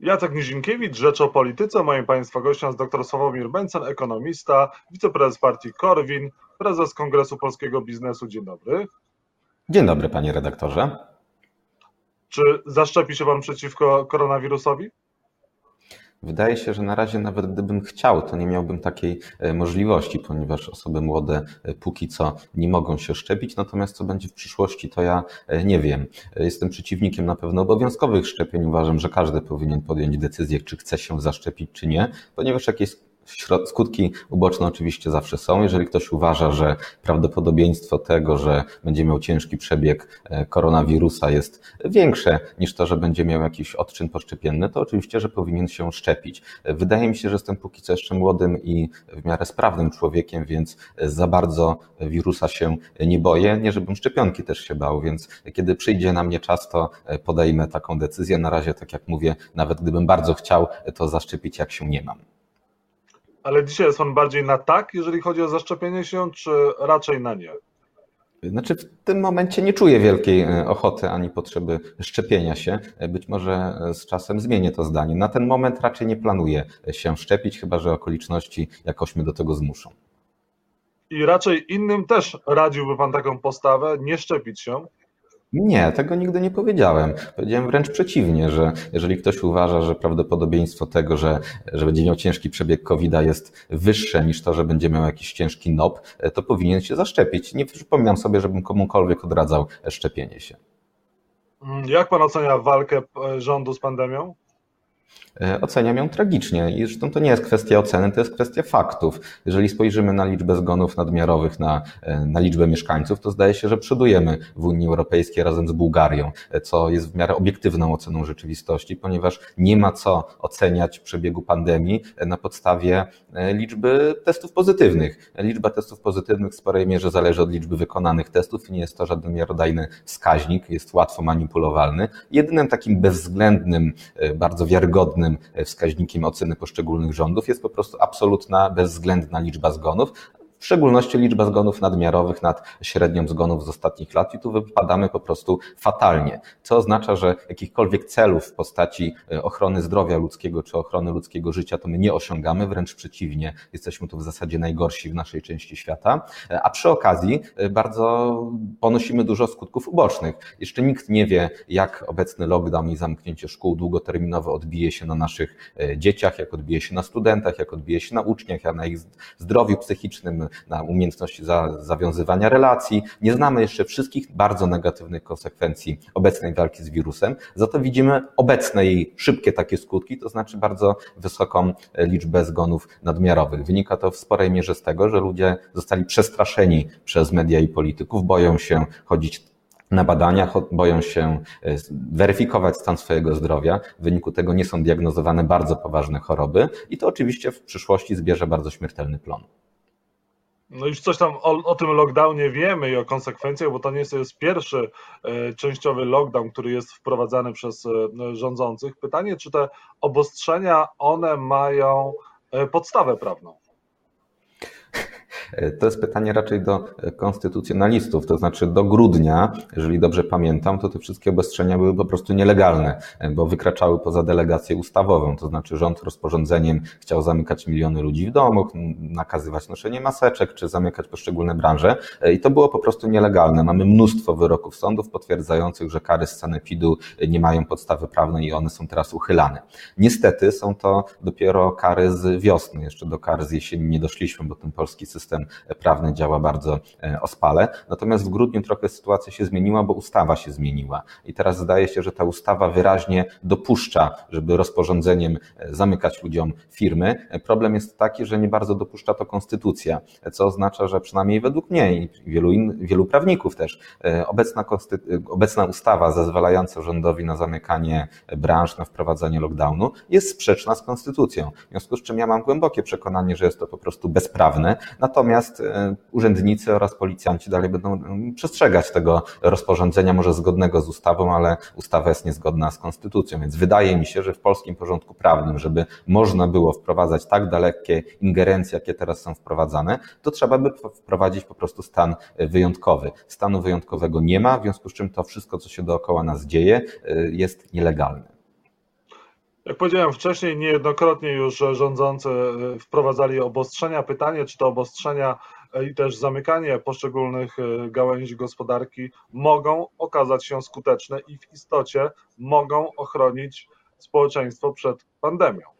Jacek Nizinkiewicz, Rzecz o Polityce. Moim Państwa gościem jest dr Sławomir Bęcen, ekonomista, wiceprezes partii Korwin, prezes Kongresu Polskiego Biznesu. Dzień dobry. Dzień dobry, panie redaktorze. Czy zaszczepi się pan przeciwko koronawirusowi? Wydaje się, że na razie nawet gdybym chciał, to nie miałbym takiej e, możliwości, ponieważ osoby młode e, póki co nie mogą się szczepić, natomiast co będzie w przyszłości, to ja e, nie wiem. Jestem przeciwnikiem na pewno obowiązkowych szczepień. Uważam, że każdy powinien podjąć decyzję, czy chce się zaszczepić, czy nie, ponieważ jak jest Skutki uboczne oczywiście zawsze są. Jeżeli ktoś uważa, że prawdopodobieństwo tego, że będzie miał ciężki przebieg e, koronawirusa jest większe niż to, że będzie miał jakiś odczyn poszczepienny, to oczywiście, że powinien się szczepić. Wydaje mi się, że jestem póki co jeszcze młodym i w miarę sprawnym człowiekiem, więc za bardzo wirusa się nie boję. Nie, żebym szczepionki też się bał, więc kiedy przyjdzie na mnie czas, to podejmę taką decyzję. Na razie, tak jak mówię, nawet gdybym bardzo chciał, to zaszczepić jak się nie mam. Ale dzisiaj jest pan bardziej na tak, jeżeli chodzi o zaszczepienie się, czy raczej na nie? Znaczy w tym momencie nie czuję wielkiej e, ochoty ani potrzeby szczepienia się. E, być może e, z czasem zmienię to zdanie. Na ten moment raczej nie planuję się szczepić, chyba że okoliczności jakoś mnie do tego zmuszą. I raczej innym też radziłby pan taką postawę, nie szczepić się? Nie, tego nigdy nie powiedziałem. Powiedziałem wręcz przeciwnie, że jeżeli ktoś uważa, że prawdopodobieństwo tego, że, że będzie miał ciężki przebieg covid jest wyższe niż to, że będzie miał jakiś ciężki NOP, to powinien się zaszczepić. Nie przypominam sobie, żebym komukolwiek odradzał szczepienie się. Jak pan ocenia walkę rządu z pandemią? E, oceniam ją tragicznie i zresztą to nie jest kwestia oceny, to jest kwestia faktów. Jeżeli spojrzymy na liczbę zgonów nadmiarowych, na, e, na liczbę mieszkańców, to zdaje się, że przodujemy w Unii Europejskiej razem z Bułgarią, e, co jest w miarę obiektywną oceną rzeczywistości, ponieważ nie ma co oceniać przebiegu pandemii na podstawie liczby testów pozytywnych. Liczba testów pozytywnych w sporej mierze zależy od liczby wykonanych testów i nie jest to żaden miarodajny wskaźnik, jest łatwo manipulowalny. Jedynym takim bezwzględnym, bardzo wiarygodnym wskaźnikiem oceny poszczególnych rządów. Jest po prostu absolutna, bezwzględna liczba zgonów, w szczególności liczba zgonów nadmiarowych nad średnią zgonów z ostatnich lat i tu wypadamy po prostu fatalnie, co oznacza, że jakichkolwiek celów w postaci e, ochrony zdrowia ludzkiego czy ochrony ludzkiego życia to my nie osiągamy, wręcz przeciwnie, jesteśmy tu w zasadzie najgorsi w naszej części świata, e, a przy okazji e, bardzo ponosimy dużo skutków ubocznych. Jeszcze nikt nie wie, jak obecny lockdown i zamknięcie szkół długoterminowo odbije się na naszych dzieciach, jak odbije się na studentach, jak odbije się na uczniach, jak na ich zdrowiu psychicznym, na umiejętności za, zawiązywania relacji. Nie znamy jeszcze wszystkich bardzo negatywnych konsekwencji obecnej walki z wirusem, za to widzimy obecne jej szybkie takie skutki, to znaczy bardzo wysoką liczbę zgonów nadmiarowych. Wynika to w sporej mierze z tego, że ludzie zostali przestraszeni przez media i polityków, boją się chodzić na badaniach, boją się e, weryfikować stan swojego zdrowia. W wyniku tego nie są diagnozowane bardzo poważne choroby i to oczywiście w przyszłości zbierze bardzo śmiertelny plon. No już coś tam o, o, tym lockdownie wiemy i o konsekwencjach, bo to nie jest, pierwszy e, częściowy lockdown, który jest wprowadzany przez e, rządzących. Pytanie, czy te obostrzenia, one mają e, podstawę prawną? To jest pytanie raczej do konstytucjonalistów, to znaczy do grudnia, jeżeli dobrze pamiętam, to te wszystkie obostrzenia były po prostu nielegalne, bo wykraczały poza delegację ustawową, to znaczy rząd rozporządzeniem chciał zamykać miliony ludzi w domu, nakazywać noszenie maseczek, czy zamykać poszczególne branże i to było po prostu nielegalne. Mamy mnóstwo wyroków sądów potwierdzających, że kary z sanepidu nie mają podstawy prawnej i one są teraz uchylane. Niestety są to dopiero kary z wiosny, jeszcze do kar z jesieni nie doszliśmy, bo ten polski system system prawny działa bardzo e, ospale. Natomiast w grudniu trochę sytuacja się zmieniła, bo ustawa się zmieniła. I teraz zdaje się, że ta ustawa wyraźnie dopuszcza, żeby rozporządzeniem e, zamykać ludziom firmy. Problem jest taki, że nie bardzo dopuszcza to konstytucja, co oznacza, że przynajmniej według mnie i wielu, in, wielu prawników też, e, obecna, obecna ustawa zezwalająca rządowi na zamykanie branż, na wprowadzanie lockdownu jest sprzeczna z konstytucją. W związku z czym ja mam głębokie przekonanie, że jest to po prostu bezprawne. Natomiast Natomiast e, urzędnicy oraz policjanci dalej będą przestrzegać tego rozporządzenia, może zgodnego z ustawą, ale ustawa jest niezgodna z konstytucją. Więc wydaje mi się, że w polskim porządku prawnym, żeby można było wprowadzać tak dalekie ingerencje, jakie teraz są wprowadzane, to trzeba by wprowadzić po prostu stan wyjątkowy. Stanu wyjątkowego nie ma, w związku z czym to wszystko, co się dookoła nas dzieje, e, jest nielegalne. Jak powiedziałem wcześniej, niejednokrotnie już rządzący e, wprowadzali obostrzenia. Pytanie, czy te obostrzenia e, i też zamykanie poszczególnych e, gałęzi gospodarki mogą okazać się skuteczne i w istocie mogą ochronić społeczeństwo przed pandemią.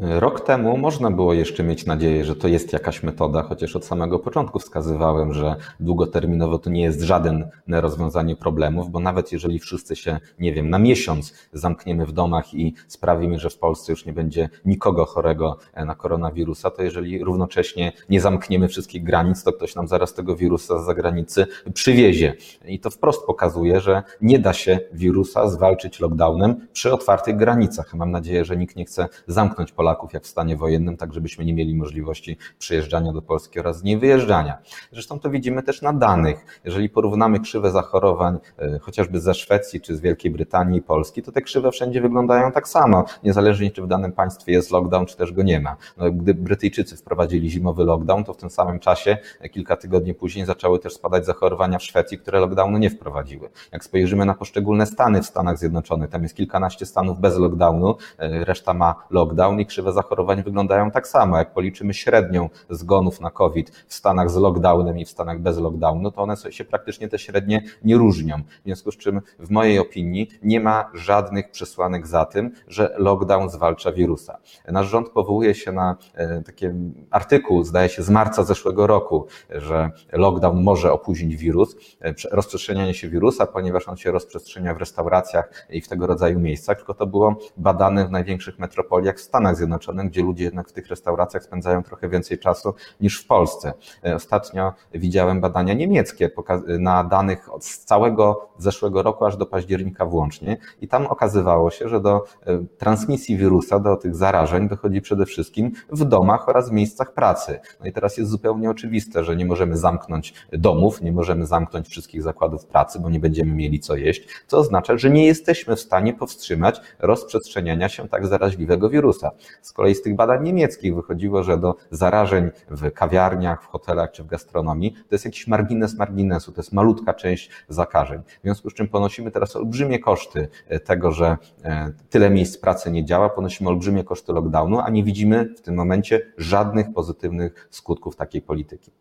Rok temu można było jeszcze mieć nadzieję, że to jest jakaś metoda, chociaż od samego początku wskazywałem, że długoterminowo to nie jest żadne rozwiązanie problemów, bo nawet jeżeli wszyscy się, nie wiem, na miesiąc zamkniemy w domach i sprawimy, że w Polsce już nie będzie nikogo chorego na koronawirusa, to jeżeli równocześnie nie zamkniemy wszystkich granic, to ktoś nam zaraz tego wirusa z zagranicy przywiezie. I to wprost pokazuje, że nie da się wirusa zwalczyć lockdownem przy otwartych granicach. Mam nadzieję, że nikt nie chce zamknąć Polaków Polaków jak w stanie wojennym, tak żebyśmy nie mieli możliwości przyjeżdżania do Polski oraz nie wyjeżdżania. Zresztą to widzimy też na danych. Jeżeli porównamy krzywe zachorowań e, chociażby ze Szwecji czy z Wielkiej Brytanii i Polski, to te krzywe wszędzie wyglądają tak samo, niezależnie czy w danym państwie jest lockdown, czy też go nie ma. No, gdy Brytyjczycy wprowadzili zimowy lockdown, to w tym samym czasie, e, kilka tygodni później, zaczęły też spadać zachorowania w Szwecji, które lockdownu nie wprowadziły. Jak spojrzymy na poszczególne stany w Stanach Zjednoczonych, tam jest kilkanaście stanów bez lockdownu, e, reszta ma lockdown i krzywe zachorowań wyglądają tak samo. Jak policzymy średnią zgonów na COVID w Stanach z lockdownem i w Stanach bez lockdownu, to one się praktycznie te średnie nie różnią. W związku z czym, w mojej opinii, nie ma żadnych przesłanek za tym, że lockdown zwalcza wirusa. Nasz rząd powołuje się na e, taki artykuł, zdaje się, z marca zeszłego roku, że lockdown może opóźnić wirus, e, rozprzestrzenianie się wirusa, ponieważ on się rozprzestrzenia w restauracjach i w tego rodzaju miejscach, tylko to było badane w największych metropoliach w Stanach Zjednoczonych Zjednoczonych, gdzie ludzie jednak w tych restauracjach spędzają trochę więcej czasu niż w Polsce. E, ostatnio widziałem badania niemieckie na danych od całego zeszłego roku aż do października włącznie i tam okazywało się, że do e, transmisji wirusa, do tych zarażeń dochodzi przede wszystkim w domach oraz w miejscach pracy. No i teraz jest zupełnie oczywiste, że nie możemy zamknąć domów, nie możemy zamknąć wszystkich zakładów pracy, bo nie będziemy mieli co jeść, co oznacza, że nie jesteśmy w stanie powstrzymać rozprzestrzeniania się tak zaraźliwego wirusa. Z kolei z tych badań niemieckich wychodziło, że do zarażeń w kawiarniach, w hotelach czy w gastronomii to jest jakiś margines marginesu, to jest malutka część zakażeń. W związku z czym ponosimy teraz olbrzymie koszty e, tego, że e, tyle miejsc pracy nie działa, ponosimy olbrzymie koszty lockdownu, a nie widzimy w tym momencie żadnych pozytywnych skutków takiej polityki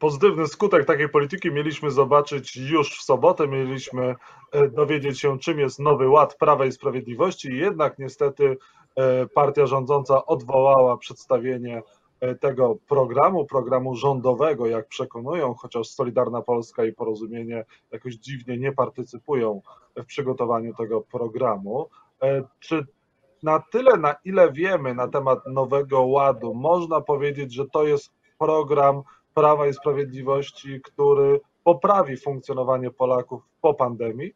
pozytywny skutek takiej polityki mieliśmy zobaczyć już w sobotę. Mieliśmy e, dowiedzieć się, czym jest nowy ład Prawa i Sprawiedliwości. Jednak niestety partia rządząca odwołała przedstawienie e, tego programu, programu rządowego, jak przekonują, chociaż Solidarna Polska i Porozumienie jakoś dziwnie nie partycypują w przygotowaniu tego programu. E, czy na tyle, na ile wiemy na temat Nowego Ładu, można powiedzieć, że to jest program Prawa i Sprawiedliwości, który poprawi funkcjonowanie Polaków po pandemii?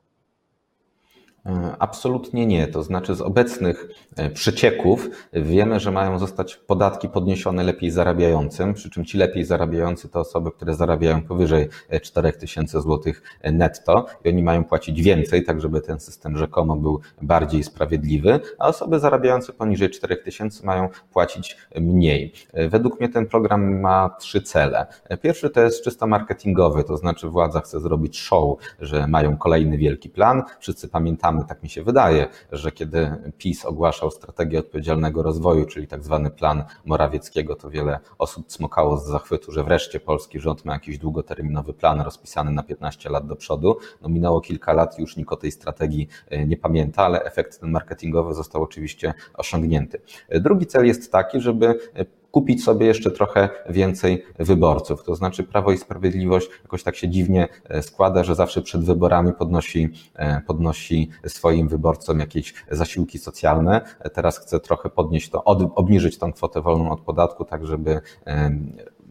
E, absolutnie nie. To znaczy, z obecnych e, przecieków wiemy, że mają zostać podatki podniesione lepiej zarabiającym, przy czym ci lepiej zarabiający to osoby, które zarabiają powyżej 4000 zł netto i oni mają płacić więcej, tak żeby ten system rzekomo był bardziej sprawiedliwy, a osoby zarabiające poniżej 4000 mają płacić mniej. E, według mnie ten program ma trzy cele. Pierwszy to jest czysto marketingowy, to znaczy władza chce zrobić show, że mają kolejny wielki plan. Wszyscy pamiętamy, tak mi się wydaje, że kiedy PiS ogłaszał strategię odpowiedzialnego rozwoju, czyli tak zwany plan Morawieckiego, to wiele osób smokało z zachwytu, że wreszcie polski rząd ma jakiś długoterminowy plan rozpisany na 15 lat do przodu. No minęło kilka lat, już nikt o tej strategii e, nie pamięta, ale efekt ten marketingowy został oczywiście osiągnięty. E, drugi cel jest taki, żeby e, kupić sobie jeszcze trochę więcej wyborców. To znaczy Prawo i Sprawiedliwość jakoś tak się dziwnie e, składa, że zawsze przed wyborami podnosi, e, podnosi swoim wyborcom jakieś zasiłki socjalne. Teraz chce trochę podnieść to, obniżyć tą kwotę wolną od podatku, tak żeby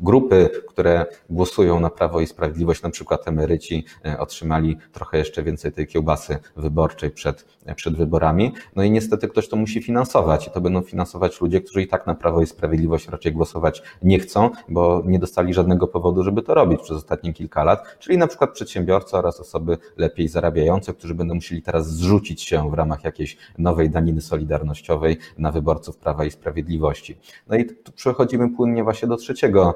grupy, które głosują na Prawo i Sprawiedliwość, na przykład emeryci, e, otrzymali trochę jeszcze więcej tej kiełbasy wyborczej przed, przed wyborami. No i niestety ktoś to musi finansować i to będą finansować ludzie, którzy i tak na Prawo i Sprawiedliwość raczej głosować nie chcą, bo nie dostali żadnego powodu, żeby to robić przez ostatnie kilka lat, czyli na przykład przedsiębiorcy oraz osoby lepiej zarabiające, którzy będą musieli teraz zrzucić się w ramach jakiejś nowej daniny solidarnościowej na wyborców Prawa i Sprawiedliwości. No i tu przechodzimy płynnie właśnie do trzeciego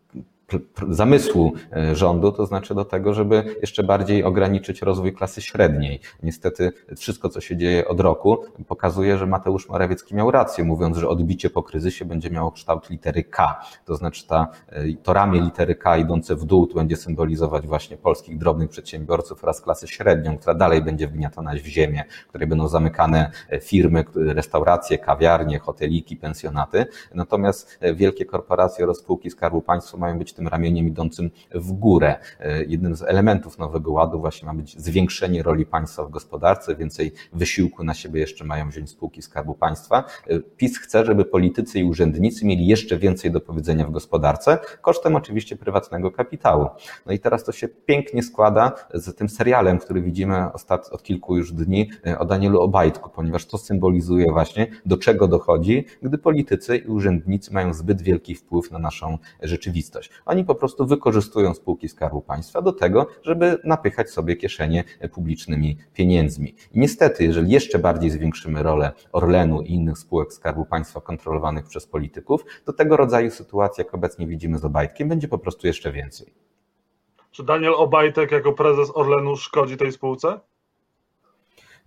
zamysłu e, rządu, to znaczy do tego, żeby jeszcze bardziej ograniczyć rozwój klasy średniej. Niestety wszystko, co się dzieje od roku, pokazuje, że Mateusz Morawiecki miał rację, mówiąc, że odbicie po kryzysie będzie miało kształt litery K. To znaczy ta, e, to ramię litery K idące w dół to będzie symbolizować właśnie polskich drobnych przedsiębiorców oraz klasę średnią, która dalej będzie wgniatana w ziemię, w której będą zamykane e, firmy, restauracje, kawiarnie, hoteliki, pensjonaty. Natomiast wielkie korporacje oraz spółki Skarbu Państwa mają być tym ramieniem idącym w górę. E, jednym z elementów Nowego Ładu właśnie ma być zwiększenie roli państwa w gospodarce, więcej wysiłku na siebie jeszcze mają wziąć spółki Skarbu Państwa. E, PiS chce, żeby politycy i urzędnicy mieli jeszcze więcej do powiedzenia w gospodarce, kosztem oczywiście prywatnego kapitału. No i teraz to się pięknie składa z tym serialem, który widzimy ostat, od kilku już dni e, o Danielu Obajtku, ponieważ to symbolizuje właśnie, do czego dochodzi, gdy politycy i urzędnicy mają zbyt wielki wpływ na naszą rzeczywistość. Oni po prostu wykorzystują spółki Skarbu Państwa do tego, żeby napychać sobie kieszenie publicznymi pieniędzmi. I niestety, jeżeli jeszcze bardziej zwiększymy rolę Orlenu i innych spółek Skarbu Państwa kontrolowanych przez polityków, to tego rodzaju sytuacja, jak obecnie widzimy z Obajtkiem, będzie po prostu jeszcze więcej. Czy Daniel Obajtek jako prezes Orlenu szkodzi tej spółce?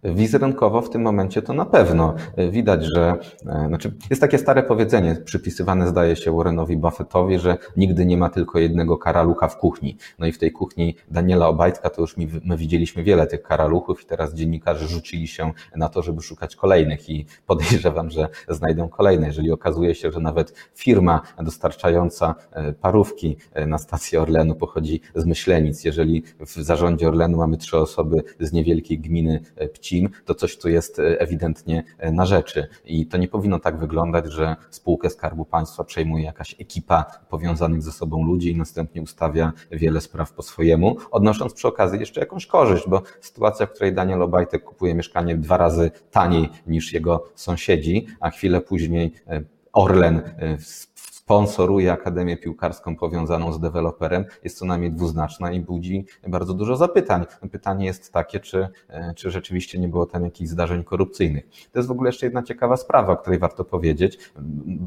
Wizerunkowo w tym momencie to na pewno widać, że e, znaczy jest takie stare powiedzenie przypisywane zdaje się Warrenowi Buffettowi, że nigdy nie ma tylko jednego karalucha w kuchni. No i w tej kuchni Daniela Obajtka to już my widzieliśmy wiele tych karaluchów i teraz dziennikarze rzucili się na to, żeby szukać kolejnych i podejrzewam, że znajdą kolejne. Jeżeli okazuje się, że nawet firma dostarczająca e, parówki e, na stację Orlenu pochodzi z Myślenic, jeżeli w zarządzie Orlenu mamy trzy osoby z niewielkiej gminy Pci, to coś tu jest e, ewidentnie e, na rzeczy. I to nie powinno tak wyglądać, że spółkę Skarbu Państwa przejmuje jakaś ekipa powiązanych ze sobą ludzi i następnie ustawia wiele spraw po swojemu, odnosząc przy okazji jeszcze jakąś korzyść, bo sytuacja, w której Daniel Obajtek kupuje mieszkanie dwa razy taniej niż jego sąsiedzi, a chwilę później e, Orlen sponsoruje Akademię Piłkarską powiązaną z deweloperem, jest co najmniej dwuznaczna i budzi bardzo dużo zapytań. Pytanie jest takie, czy, e, czy rzeczywiście nie było tam jakichś zdarzeń korupcyjnych. To jest w ogóle jeszcze jedna ciekawa sprawa, o której warto powiedzieć,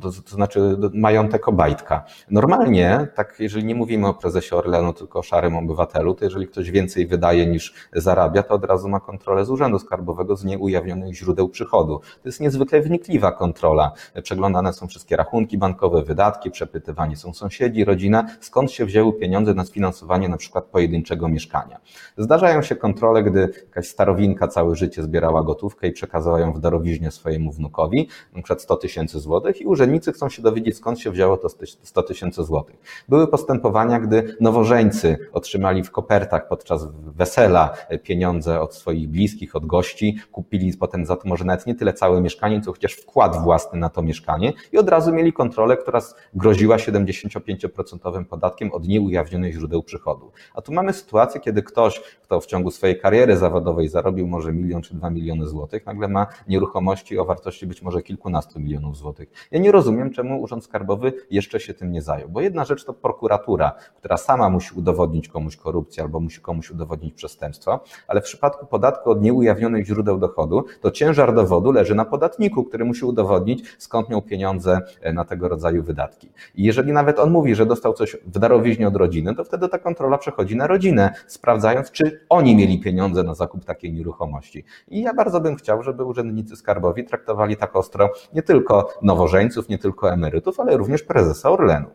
to, to znaczy majątek Obajtka. Normalnie, tak jeżeli nie mówimy o prezesie Orlenu, tylko o szarym obywatelu, to jeżeli ktoś więcej wydaje niż zarabia, to od razu ma kontrolę z Urzędu Skarbowego z nieujawnionych źródeł przychodu. To jest niezwykle wnikliwa kontrola. Przeglądane są wszystkie rachunki bankowe, wydatki, wydatki, przepytywani są sąsiedzi, rodzina, skąd się wzięły pieniądze na sfinansowanie na przykład pojedynczego mieszkania. Zdarzają się kontrole, gdy jakaś starowinka całe życie zbierała gotówkę i przekazała ją w darowiźnie swojemu wnukowi, na przykład 100 tysięcy złotych i urzędnicy chcą się dowiedzieć, skąd się wzięło to 100 tysięcy złotych. Były postępowania, gdy nowożeńcy otrzymali w kopertach podczas wesela pieniądze od swoich bliskich, od gości, kupili potem za to może nawet nie tyle całe mieszkanie, co chociaż wkład własny na to mieszkanie i od razu mieli kontrolę, która groziła 75% podatkiem od nieujawnionych źródeł przychodu. A tu mamy sytuację, kiedy ktoś, kto w ciągu swojej kariery zawodowej zarobił może milion czy dwa miliony złotych, nagle ma nieruchomości o wartości być może kilkunastu milionów złotych. Ja nie rozumiem, czemu Urząd Skarbowy jeszcze się tym nie zajął, bo jedna rzecz to prokuratura, która sama musi udowodnić komuś korupcję albo musi komuś udowodnić przestępstwo, ale w przypadku podatku od nieujawnionych źródeł dochodu, to ciężar dowodu leży na podatniku, który musi udowodnić, skąd miał pieniądze na tego rodzaju wydatki I jeżeli nawet on mówi, że dostał coś w darowiźnie od rodziny, to wtedy ta kontrola przechodzi na rodzinę, sprawdzając, czy oni mieli pieniądze na zakup takiej nieruchomości. I ja bardzo bym chciał, żeby urzędnicy skarbowi traktowali tak ostro nie tylko nowożeńców, nie tylko emerytów, ale również prezesa Orlenu.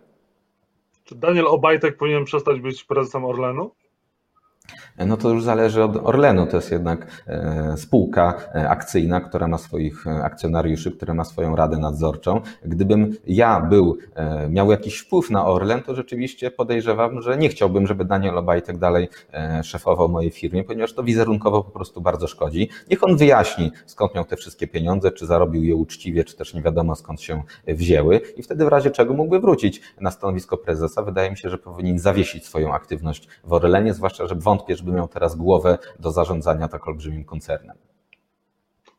Czy Daniel Obajtek powinien przestać być prezesem Orlenu? No to już zależy od Orlenu. To jest jednak e, spółka e, akcyjna, która ma swoich e, akcjonariuszy, która ma swoją radę nadzorczą. Gdybym ja był, miał jakiś wpływ na Orlen, to rzeczywiście podejrzewam, że nie chciałbym, żeby Daniel Obajtek dalej szefował mojej firmie, ponieważ to wizerunkowo po prostu bardzo szkodzi. Niech on wyjaśni, skąd miał te wszystkie pieniądze, czy zarobił je uczciwie, czy też nie wiadomo skąd się wzięły i wtedy w razie czego mógłby wrócić na stanowisko prezesa. Wydaje mi się, że powinien zawiesić swoją aktywność w Orlenie, zwłaszcza, że wątpię, żeby miał teraz głowę do zarządzania tak olbrzymim koncernem.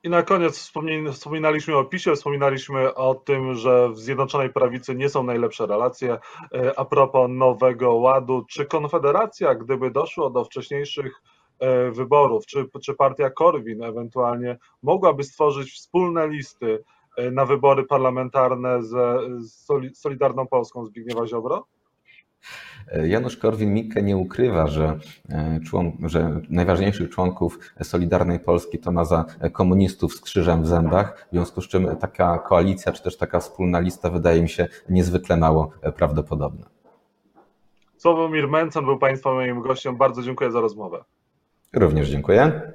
I na koniec wspominaliśmy o PiSie, wspominaliśmy o tym, że w Zjednoczonej Prawicy nie są najlepsze relacje. E, a propos Nowego Ładu, czy Konfederacja, gdyby doszło do wcześniejszych e, wyborów, czy, czy partia Korwin ewentualnie mogłaby stworzyć wspólne listy e, na wybory parlamentarne z Solidarną Polską Zbigniewa Ziobro? Janusz Korwin-Mikke nie ukrywa, że, człon, że najważniejszych członków Solidarnej Polski to ma za komunistów z krzyżem w zębach, w związku z czym taka koalicja, czy też taka wspólna lista wydaje mi się niezwykle mało prawdopodobna. Sławomir Mencen był Państwa moim gościem. Bardzo dziękuję za rozmowę. Również dziękuję.